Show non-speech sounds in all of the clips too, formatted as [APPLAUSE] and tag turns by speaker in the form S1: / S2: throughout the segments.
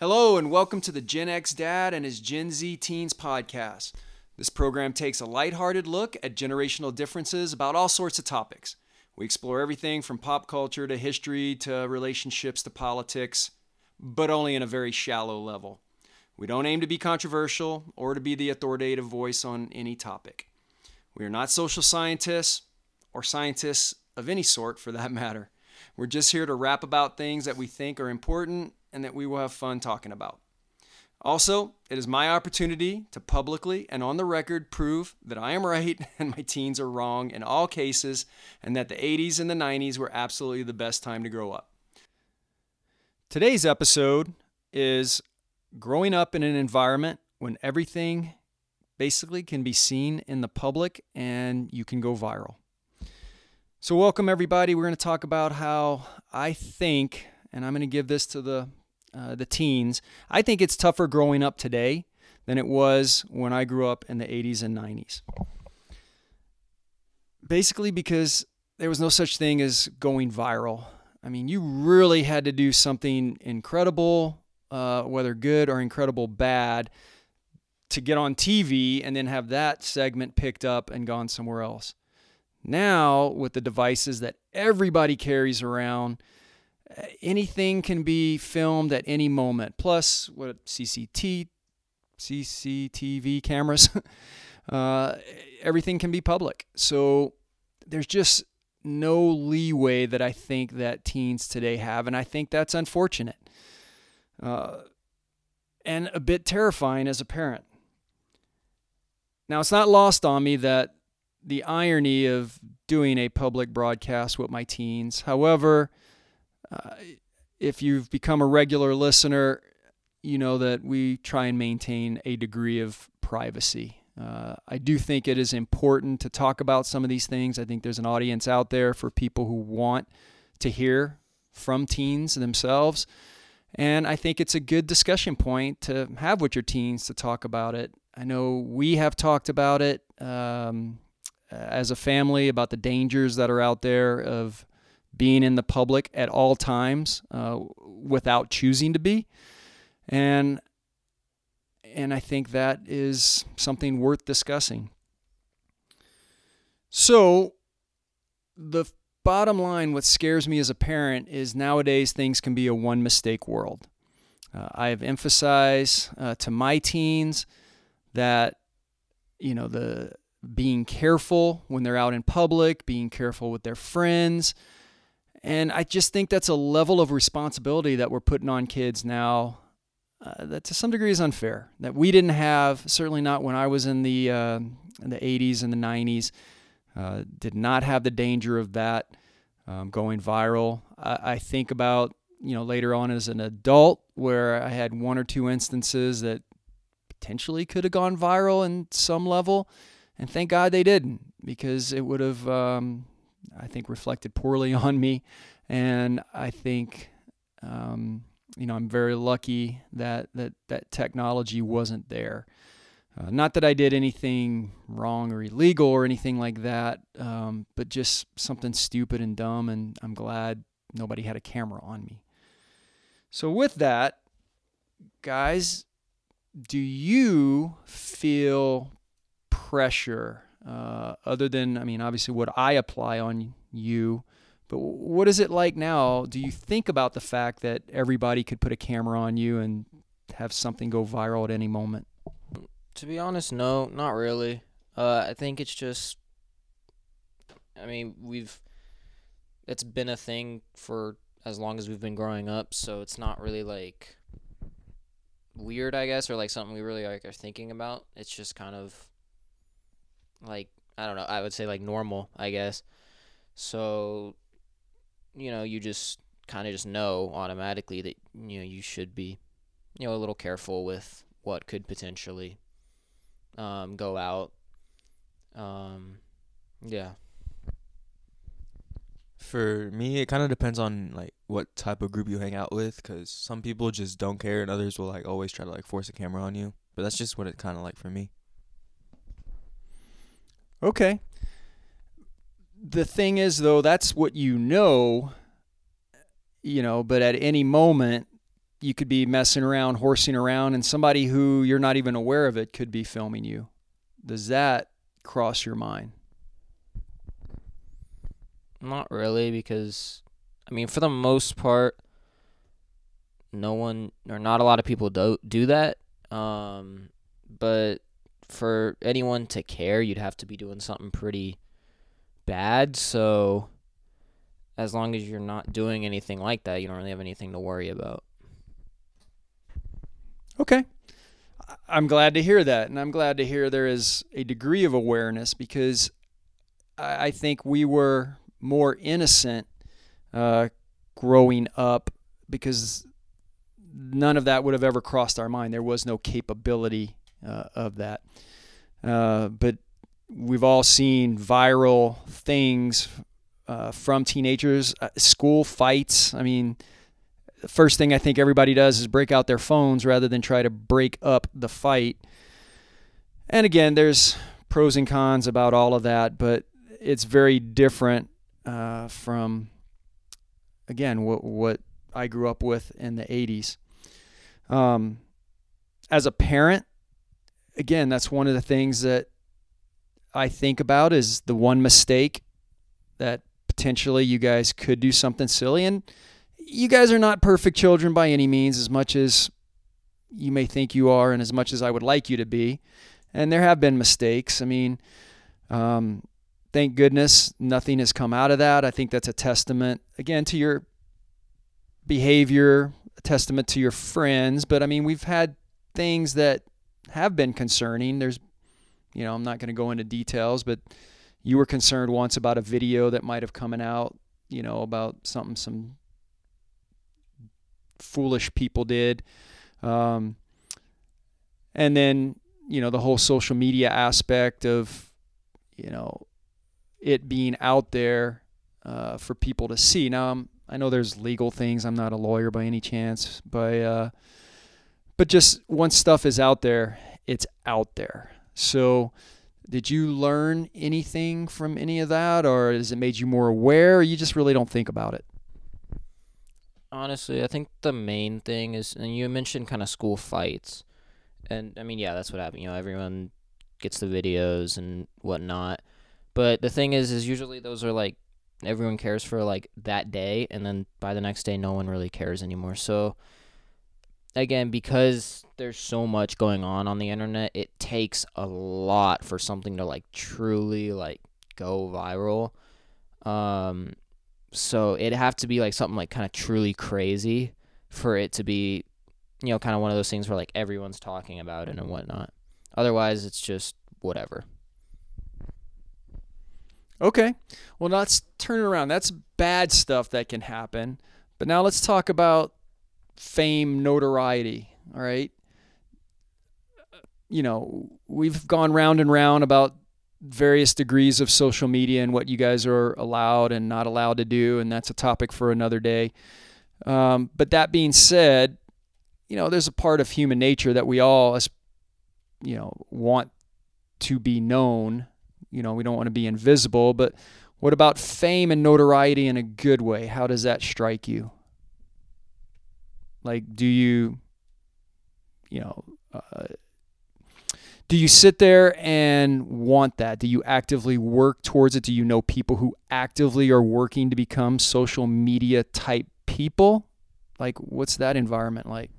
S1: Hello, and welcome to the Gen X Dad and his Gen Z Teens podcast. This program takes a lighthearted look at generational differences about all sorts of topics. We explore everything from pop culture to history to relationships to politics, but only in a very shallow level. We don't aim to be controversial or to be the authoritative voice on any topic. We are not social scientists or scientists of any sort for that [LAUGHS] matter. We're just here to rap about things that we think are important and that we will have fun talking about. Also, it is my opportunity to publicly and on the record prove that I am right [LAUGHS] and my teens are wrong in all cases, and that the 80s and the 90s were absolutely the best time to grow up. Today's episode is growing up in an environment when everything basically can be seen in the public and you can go viral. So, welcome everybody. We're going to talk about how I think, and I'm going to give this to the uh, the teens. I think it's tougher growing up today than it was when I grew up in the 80s and 90s. Basically, because there was no such thing as going viral. I mean, you really had to do something incredible, uh, whether good or incredible bad, to get on TV and then have that segment picked up and gone somewhere else. Now, with the devices that everybody carries around, anything can be filmed at any moment. Plus, what CCT, CCTV cameras, [LAUGHS] uh, everything can be public. So there's just no leeway that I think that teens today have, and I think that's unfortunate uh, and a bit terrifying as a parent. Now, it's not lost on me that the irony of doing a public broadcast with my teens. However, if you've become a regular listener, you know that we try and maintain a degree of privacy. Uh, I do think it is important to talk about some of these things. I think there's an audience out there for people who want to hear from teens themselves. And I think it's a good discussion point to have with your teens to talk about it. I know we have talked about it um, as a family about the dangers that are out there of being in the public at all times uh, without choosing to be. And and I think that is something worth discussing. So the bottom line what scares me as a parent is nowadays things can be a one mistake world. Uh, I have emphasized uh, to my teens that you know the being careful when they're out in public, being careful with their friends, and I just think that's a level of responsibility that we're putting on kids now uh, that to some degree is unfair. That we didn't have, certainly not when I was in the uh, in the 80s and the 90s. Uh, did not have the danger of that um, going viral. I, I think about you know later on as an adult where I had one or two instances that potentially could have gone viral in some level, and thank God they didn't because it would have um, I think reflected poorly [LAUGHS] on me, and I think um, you know I'm very lucky that that that technology wasn't there. Uh, not that I did anything wrong or illegal or anything like that, um, but just something stupid and dumb, and I'm glad nobody had a camera on me. So with that, guys, do you feel pressure uh, other than, I mean, obviously what I apply on you. But what is it like now? Do you think about the fact that everybody could put a camera on you and have something go viral at any moment?
S2: To be honest, no, not really. Uh, I think it's just, I mean, we've, it's been a thing for as long as we've been growing up, so it's not really like weird, I guess, or like something we really like are thinking about. It's just kind of like I don't know, I would say like normal, I guess. So you know, you just kind of just know automatically that you know you should be you know a little careful with what could potentially um, go out. Um, yeah.
S3: For me, it kind of depends on like what type of group you hang out with, because some people just don't care, and others will like always try to like force a camera on you. But that's just what it kind of like for me.
S1: Okay. The thing is, though, that's what you know, you know, but at any moment, you could be messing around, horsing around, and somebody who you're not even aware of it could be filming you. Does that cross your mind?
S2: Not really, because I mean, for the most part, no one or not a lot of people do do that. Um, but for anyone to care, you'd have to be doing something pretty bad. So as long as you're not doing anything like that, you don't really have anything to worry about.
S1: Okay. I'm glad to hear that. And I'm glad to hear there is a degree of awareness because I think we were more innocent uh, growing up because none of that would have ever crossed our mind. There was no capability uh, of that. Uh, but we've all seen viral things uh, from teenagers, uh, school fights. I mean, the first thing I think everybody does is break out their phones rather than try to break up the fight. And again, there's pros and cons about all of that, but it's very different uh, from again what what I grew up with in the 80s. Um, as a parent, again, that's one of the things that I think about is the one mistake that potentially you guys could do something silly. And you guys are not perfect children by any means, as much as you may think you are, and as much as I would like you to be. And there have been mistakes. I mean, um, thank goodness nothing has come out of that. I think that's a testament, again, to your behavior, a testament to your friends. But I mean, we've had things that have been concerning. There's, you know, I'm not going to go into details, but you were concerned once about a video that might have coming out, you know, about something some foolish people did. Um, and then, you know, the whole social media aspect of, you know, it being out there uh, for people to see. Now, I'm, I know there's legal things. I'm not a lawyer by any chance, but uh, but just once stuff is out there, it's out there. So, did you learn anything from any of that, or has it made you more aware, or you just really don't think about it?
S2: Honestly, I think the main thing is, and you mentioned kind of school fights, and I mean, yeah, that's what happened. You know, everyone gets the videos and whatnot. But the thing is, is usually those are like everyone cares for like that day, and then by the next day, no one really cares anymore. So again, because there's so much going on on the internet, it takes a lot for something to like truly like go viral. Um, so it'd have to be like something like kind of truly crazy for it to be, you know, kind of one of those things where like everyone's talking about it and whatnot. Otherwise, it's just whatever.
S1: Okay. Well, let's turn it around. That's bad stuff that can happen. But now let's talk about fame, notoriety. All right. You know, we've gone round and round about various degrees of social media and what you guys are allowed and not allowed to do, and that's a topic for another day. Um, but that being said, you know, there's a part of human nature that we all, you know, want to be known you know, we don't want to be invisible, but what about fame and notoriety in a good way? How does that strike you? Like, do you, you know, uh, do you sit there and want that? Do you actively work towards it? Do you know people who actively are working to become social media type people? Like, what's that environment like?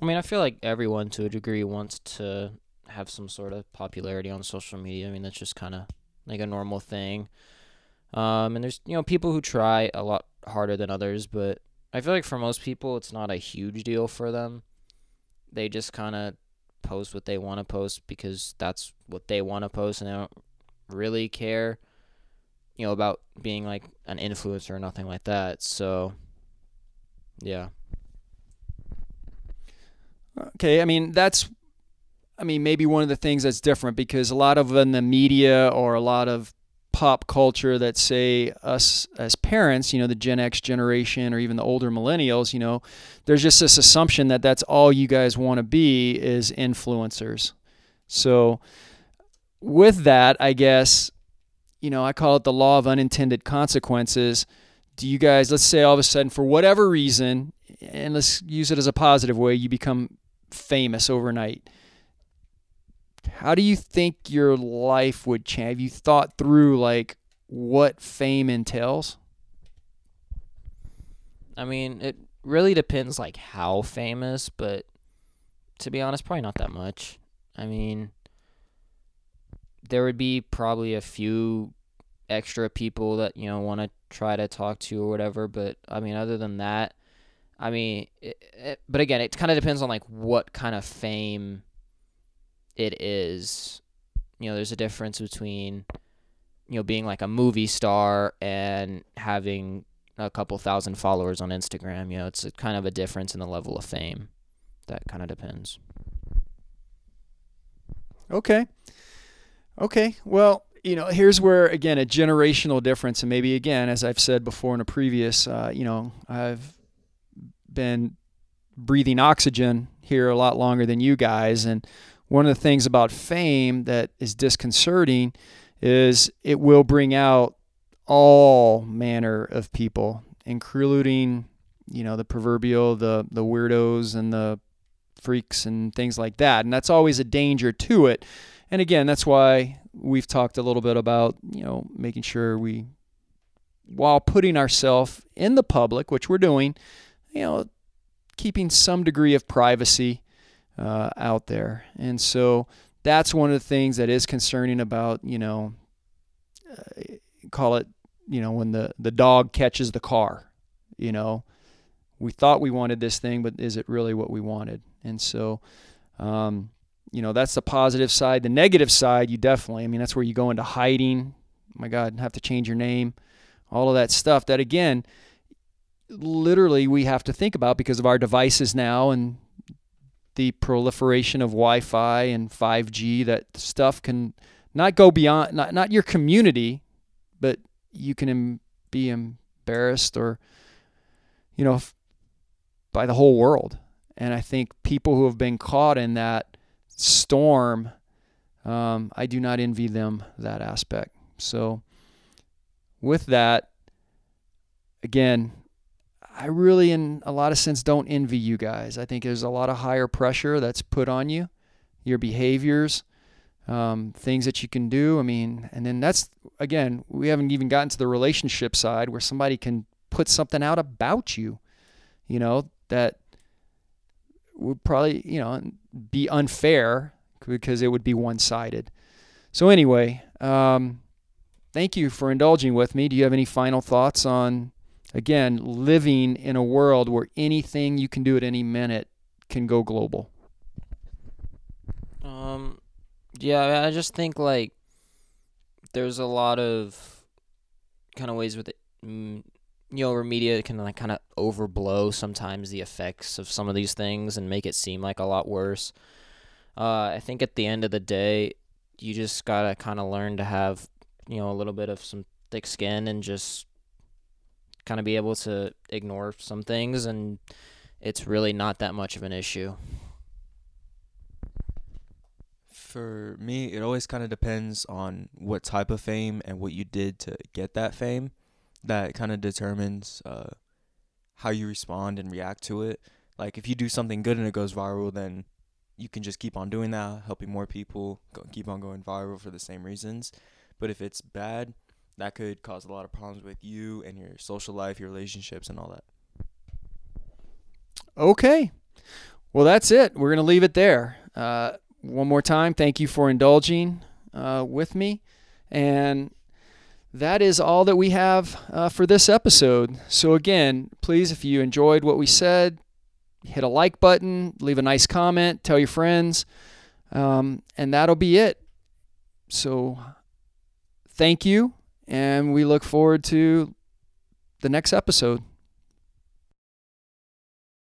S2: I mean, I feel like everyone to a degree wants to have some sort of popularity on social media. I mean, that's just kind of like a normal thing. Um, and there's you know people who try a lot harder than others, but I feel like for most people it's not a huge deal for them. They just kind of post what they want to post because that's what they want to post, and they don't really care, you know, about being like an influencer or nothing like that. So, yeah.
S1: Okay, I mean that's I mean, maybe one of the things that's different because a lot of in the media or a lot of pop culture that say us as parents, you know, the Gen X generation or even the older millennials, you know, there's just this assumption that that's all you guys want to be is influencers. So, with that, I guess, you know, I call it the law of unintended consequences. do you guys, let's say all of a sudden, for whatever reason, and let's use it as a positive way, you become famous overnight. How do you think your life would change? Have you thought through like what fame entails?
S2: I mean, it really depends like how famous, but to be honest, probably not that much. I mean, there would be probably a few extra people that you know want to try to talk to or whatever, but I mean, other than that, I mean, it, it, but again, it kind of depends on like what kind of fame it is. You know, there's a difference between you know being like a movie star and having a couple thousand followers on Instagram. You know, it's kind of a difference in the level of fame. That kind of depends.
S1: Okay. Okay. Well, you know, here's where again a generational difference, and maybe again, as I've said before in a previous, uh, you know, I've been breathing oxygen here a lot longer than you guys, and one of the things about fame that is disconcerting is it will bring out all manner of people, including you know the proverbial the the weirdos and the freaks and things like that, and that's always a danger to it. And again, that's why we've talked a little bit about you know making sure we, while putting ourselves in the public, which we're doing, you know, keeping some degree of privacy uh, out there. And so that's one of the things that is concerning about, you know, uh, call it, you know, when the, the dog catches the car, you know, we thought we wanted this thing, but is it really what we wanted? And so, um, you know, that's the positive side. The negative side, you definitely, I mean, that's where you go into hiding. my God, have to change your name, all of that stuff that, again, literally we have to think about because of our devices now and the proliferation of Wi-Fi and 5G that stuff can not go beyond not not your community, but you can be embarrassed or you know by the whole world. And I think people who have been caught in that storm, um, I do not envy them that aspect. So with that, again, I really, in a lot of sense, don't envy you guys. I think there's a lot of higher pressure that's put on you, your behaviors, um, things that you can do. I mean, and then that's, again, we haven't even gotten to the relationship side where somebody can put something out about you, you know, that would probably, you know, be unfair because it would be one sided. So, anyway, um, thank you for indulging with me. Do you have any final thoughts on again, living in a world where anything you can do at any minute can go global?
S2: Um, yeah, I just think like there's a lot of kind of ways with it. Mm, you know, where media can like kind of overblow sometimes the effects of some of these things and make it seem like a lot worse. Uh, I think at the end of the day, you just gotta kind of learn to have you know a little bit of some thick skin and just kind of be able to ignore some things, and it's really not that much of an issue.
S3: For me, it always kind of depends on what type of fame and what you did to get that fame. That kind of determines uh, how you respond and react to it. Like if you do something good and it goes viral, then you can just keep on doing that, helping more people, go, keep on going viral for the same reasons. But if it's bad, that could cause a lot of problems with you and your social life, your relationships, and all that.
S1: Okay. Well, that's it. We're going to leave it there. Uh, one more time, thank you for indulging uh, with me. And that is all that we have uh, for this episode. So, again, please, if you enjoyed what we said, hit a like button, leave a nice comment, tell your friends, um, and that'll be it. So, thank you and we look forward to the next episode.